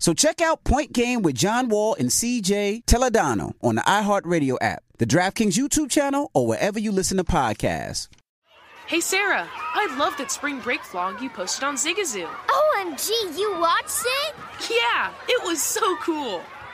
So check out Point Game with John Wall and CJ Toledano on the iHeartRadio app, the DraftKings YouTube channel, or wherever you listen to podcasts. Hey Sarah, I love that spring break vlog you posted on Zigazoo. OMG, you watched it? Yeah, it was so cool.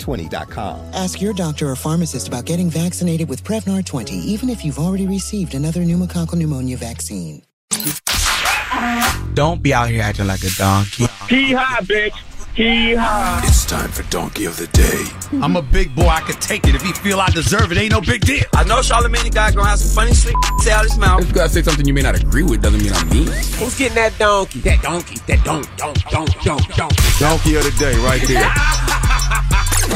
Prevnar20.com. Ask your doctor or pharmacist about getting vaccinated with Prevnar 20, even if you've already received another pneumococcal pneumonia vaccine. Don't be out here acting like a donkey. Hee haw, bitch. Hee haw. It's time for Donkey of the Day. I'm a big boy. I can take it. If he feel I deserve it, ain't no big deal. I know Charlamagne guy gonna have some funny shit say out his mouth. If you gotta say something you may not agree with, doesn't mean I'm mean. Who's getting that donkey? That donkey. That donk, donk, donk, donk, donk. Donkey of the Day, right there.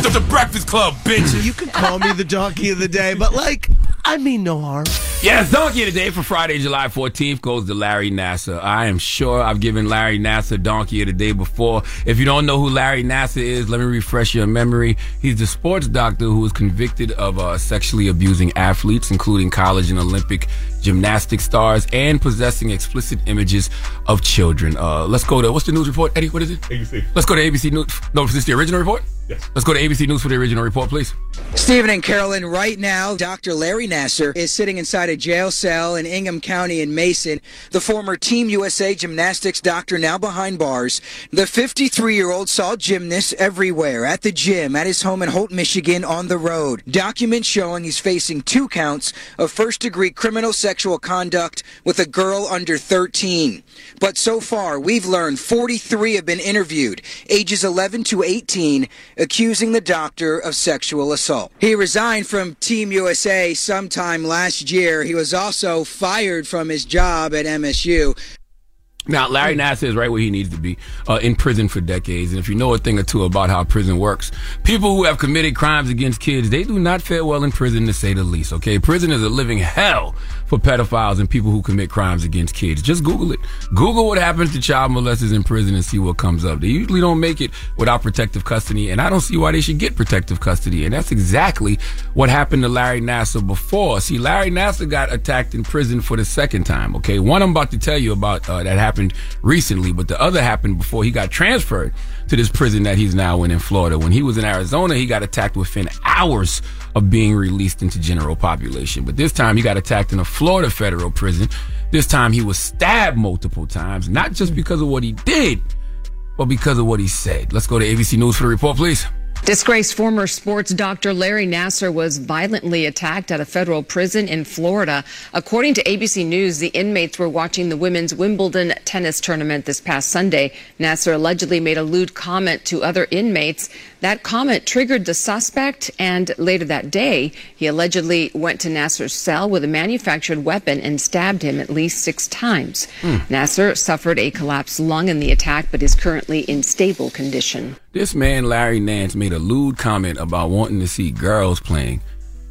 the, the Breakfast Club, bitch. You can call me the donkey of the day, but like, I mean no harm. Yes, donkey of the day for Friday, July 14th goes to Larry Nassar. I am sure I've given Larry Nassar donkey of the day before. If you don't know who Larry Nassar is, let me refresh your memory. He's the sports doctor who was convicted of uh, sexually abusing athletes, including college and Olympic gymnastic stars, and possessing explicit images of children. Uh, let's go to what's the news report, Eddie? What is it? ABC. Let's go to ABC News. No, is this the original report? Yes. Let's go to ABC News for the original report, please. Stephen and Carolyn, right now, Dr. Larry Nassar is sitting inside a jail cell in Ingham County in Mason. The former Team USA gymnastics doctor now behind bars. The 53 year old saw gymnasts everywhere at the gym, at his home in Holt, Michigan, on the road. Documents showing he's facing two counts of first degree criminal sexual conduct with a girl under 13. But so far, we've learned 43 have been interviewed, ages 11 to 18, accusing the doctor of sexual assault. He resigned from Team USA sometime last year. He was also fired from his job at MSU. Now, Larry Nassar is right where he needs to be, uh, in prison for decades. And if you know a thing or two about how prison works, people who have committed crimes against kids, they do not fare well in prison to say the least, okay? Prison is a living hell for pedophiles and people who commit crimes against kids. Just Google it. Google what happens to child molesters in prison and see what comes up. They usually don't make it without protective custody, and I don't see why they should get protective custody. And that's exactly what happened to Larry Nassar before. See, Larry Nassar got attacked in prison for the second time, okay? One I'm about to tell you about uh, that happened recently, but the other happened before he got transferred to this prison that he's now in in Florida. When he was in Arizona, he got attacked within hours of being released into general population. But this time he got attacked in a Florida federal prison. This time he was stabbed multiple times, not just because of what he did, but because of what he said. Let's go to ABC News for the report, please. Disgraced former sports doctor Larry Nassar was violently attacked at a federal prison in Florida. According to ABC News, the inmates were watching the women's Wimbledon tennis tournament this past Sunday. Nassar allegedly made a lewd comment to other inmates. That comment triggered the suspect, and later that day, he allegedly went to Nassar's cell with a manufactured weapon and stabbed him at least six times. Hmm. Nassar suffered a collapsed lung in the attack, but is currently in stable condition. This man, Larry Nance, made a lewd comment about wanting to see girls playing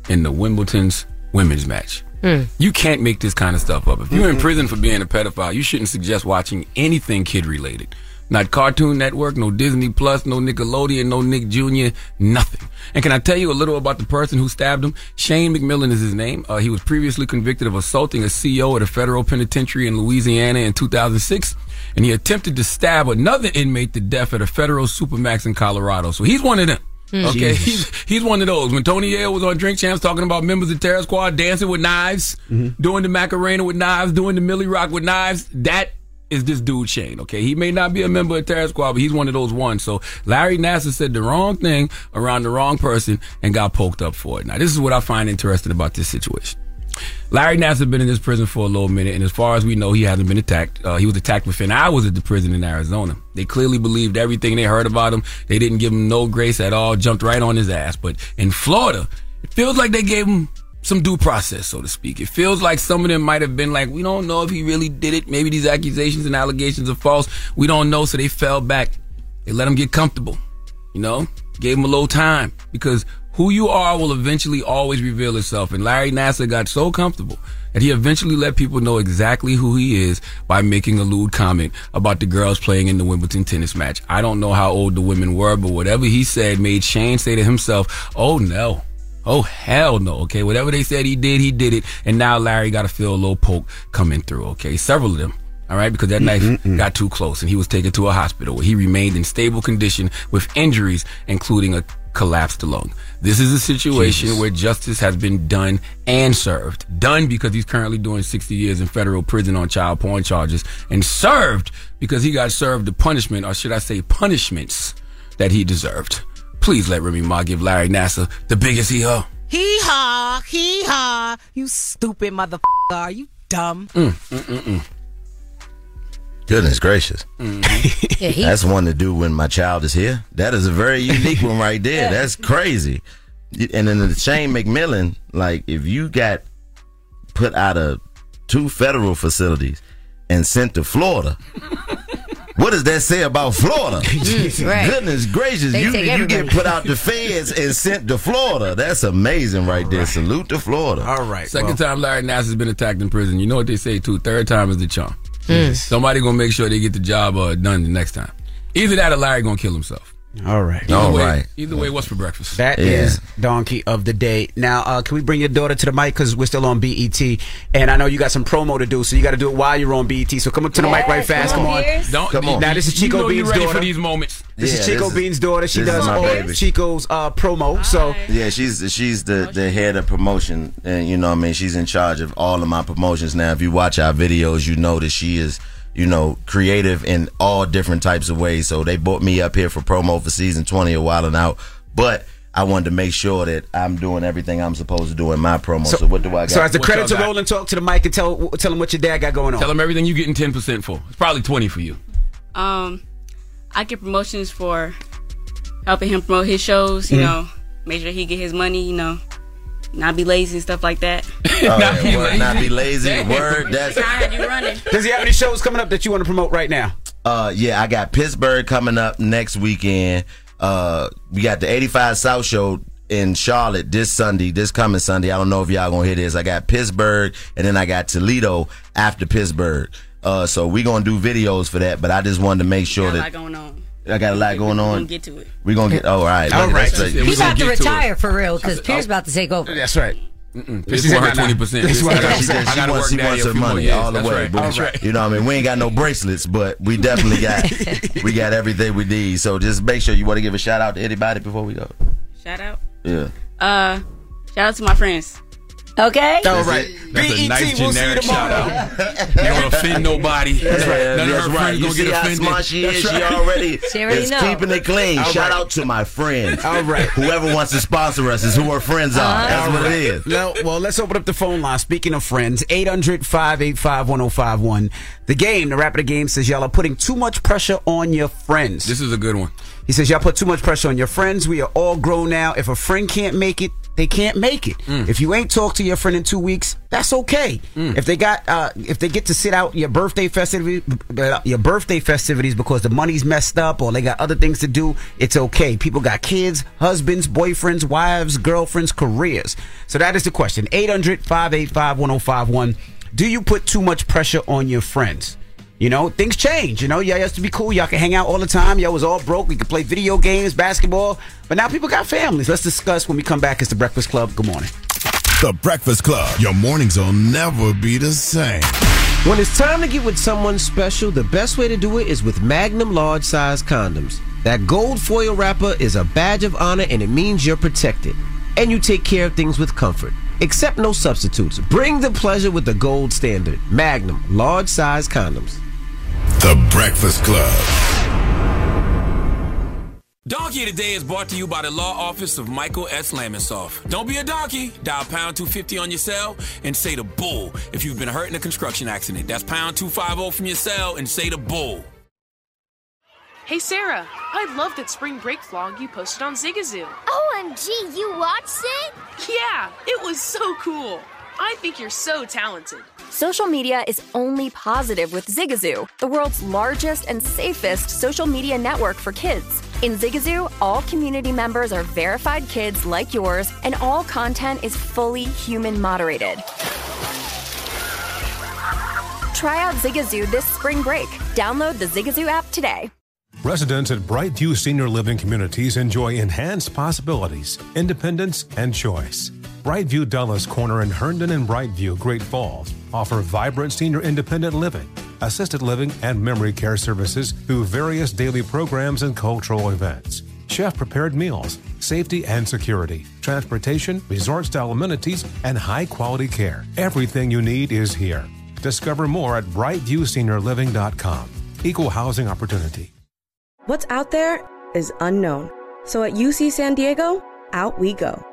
in the Wimbledon's women's match. Hmm. You can't make this kind of stuff up. If you're in mm-hmm. prison for being a pedophile, you shouldn't suggest watching anything kid related. Not Cartoon Network, no Disney Plus, no Nickelodeon, no Nick Jr., nothing. And can I tell you a little about the person who stabbed him? Shane McMillan is his name. Uh, he was previously convicted of assaulting a CEO at a federal penitentiary in Louisiana in 2006. And he attempted to stab another inmate to death at a federal supermax in Colorado. So he's one of them. Hmm. Okay, he's he's one of those. When Tony Yayo was on Drink Champs talking about members of Terror Squad dancing with knives, doing the Macarena with knives, doing the Millie Rock with knives, that is this dude Shane. Okay, he may not be a member of Terror Squad, but he's one of those ones. So Larry Nassar said the wrong thing around the wrong person and got poked up for it. Now this is what I find interesting about this situation. Larry Nassar been in this prison for a little minute, and as far as we know, he hasn't been attacked. Uh, he was attacked within hours at the prison in Arizona. They clearly believed everything they heard about him. They didn't give him no grace at all, jumped right on his ass. But in Florida, it feels like they gave him some due process, so to speak. It feels like some of them might have been like, we don't know if he really did it. Maybe these accusations and allegations are false. We don't know, so they fell back. They let him get comfortable. You know, gave him a little time because who you are will eventually always reveal itself. And Larry Nassar got so comfortable that he eventually let people know exactly who he is by making a lewd comment about the girls playing in the Wimbledon tennis match. I don't know how old the women were, but whatever he said made Shane say to himself, oh no. Oh hell no, okay. Whatever they said he did, he did it. And now Larry got to feel a little poke coming through, okay. Several of them. All right, because that mm, knife mm, mm. got too close and he was taken to a hospital where he remained in stable condition with injuries, including a collapsed lung. This is a situation where justice has been done and served. Done because he's currently doing 60 years in federal prison on child porn charges, and served because he got served the punishment, or should I say punishments, that he deserved. Please let Remy Ma give Larry Nassar the biggest hee haw. Hee haw, hee haw. You stupid motherfucker. Are you dumb? Mm, mm, mm, mm. Goodness gracious. Yeah, he- That's one to do when my child is here. That is a very unique one right there. That's crazy. And then the Shane McMillan, like if you got put out of two federal facilities and sent to Florida, what does that say about Florida? Mm, right. Goodness gracious, They you you get put out the feds and sent to Florida. That's amazing right there. Salute to Florida. All right. Second time Larry Nassar's been attacked in prison. You know what they say too. Third time is the charm. Mm. Somebody gonna make sure they get the job uh, done the next time. Either that or Larry gonna kill himself. All right. Either way, Either way, what's for breakfast? That is Donkey of the Day. Now, uh, can we bring your daughter to the mic because we're still on BET, and I know you got some promo to do, so you got to do it while you're on BET. So come up to the mic right fast. Come on. Don't, Come on. Now this is you Chico know Bean's ready daughter. for these moments. This is Chico this is- Bean's daughter. She does my all baby. Chico's uh, promo. So Yeah, she's she's the the head of promotion, and you know, what I mean, she's in charge of all of my promotions. Now, if you watch our videos, you know that she is, you know, creative in all different types of ways. So they brought me up here for promo for season twenty a Wild 'N Out, but. I wanted to make sure that I'm doing everything I'm supposed to do in my promo. So, what do I got? So as the credits are rolling, talk to the mic and tell tell them what your dad got going on. Tell him everything you're getting ten percent for. It's probably twenty for you. Um, I get promotions for helping him promote his shows. You Mhm. know, make sure he get his money. You know, not be lazy and stuff like that. Oh, yeah, word, not be lazy. Word, that's. Tired you running. Does he have any shows coming up that you want to promote right now? Uh, yeah, I got Pittsburgh coming up next weekend. Uh, we got the 85 South Show in Charlotte this Sunday, this coming Sunday. I don't know if y'all gonna hear this. I got Pittsburgh and then I got Toledo after Pittsburgh. Uh, so we gonna do videos for that, but I just wanted to make sure Got a that lot going on. I got a lot going on. We're gonna get to it. We're gonna get. Oh, all right. All Look, right. that's- He's He's gonna about to get to retire for real because Pierre's about to take over. That's right. Piss for her twenty percent. She, I just- she gotta wants, she wants her money years. all the That's way. right. But right. You know, what I mean, we ain't got no bracelets, but we definitely got we got everything we need. So just make sure you want to give a shout out to anybody before we go. Shout out. Yeah. Uh, shout out to my friends. Okay. All right. That's a BET, nice we'll see you generic shout tomorrow. out. You don't offend nobody. That's right. None of her right. friends You gonna see get how offended. smart she is. That's She already, She already is know. keeping it clean. All Shout right. out to my friends. All right. Whoever wants to sponsor us is who our friends are. Uh-huh. That's what it is. No, well, let's open up the phone line. Speaking of friends, 800 585 1051. The game, the rapper of the game says y'all are putting too much pressure on your friends. This is a good one. He says y'all put too much pressure on your friends. We are all grown now. If a friend can't make it, they can't make it. Mm. If you ain't talked to your friend in two weeks, that's okay. If they got, uh, if they get to sit out your birthday festivities, your birthday festivities because the money's messed up or they got other things to do, it's okay. People got kids, husbands, boyfriends, wives, girlfriends, careers. So that is the question. 800 585 1051. Do you put too much pressure on your friends? You know, things change. You know, y'all used to be cool. Y'all can hang out all the time. Y'all was all broke. We could play video games, basketball. But now people got families. Let's discuss when we come back. It's the Breakfast Club. Good morning. The Breakfast Club. Your mornings will never be the same. When it's time to get with someone special, the best way to do it is with Magnum large size condoms. That gold foil wrapper is a badge of honor and it means you're protected. And you take care of things with comfort. Accept no substitutes. Bring the pleasure with the gold standard. Magnum large size condoms. The Breakfast Club. Donkey today is brought to you by the law office of Michael S. Lamonsoff. Don't be a donkey. Dial pound 250 on your cell and say the bull if you've been hurt in a construction accident. That's pound 250 from your cell and say the bull. Hey Sarah, I love that spring break vlog you posted on Zigazoo. OMG, you watched it? Yeah, it was so cool. I think you're so talented. Social media is only positive with Zigazoo, the world's largest and safest social media network for kids. In Zigazoo, all community members are verified kids like yours, and all content is fully human moderated. Try out Zigazoo this spring break. Download the Zigazoo app today. Residents at Brightview Senior Living Communities enjoy enhanced possibilities, independence, and choice. Brightview Dulles Corner in Herndon and Brightview, Great Falls, offer vibrant senior independent living, assisted living, and memory care services through various daily programs and cultural events. Chef prepared meals, safety and security, transportation, resort style amenities, and high quality care. Everything you need is here. Discover more at brightviewseniorliving.com. Equal housing opportunity. What's out there is unknown. So at UC San Diego, out we go.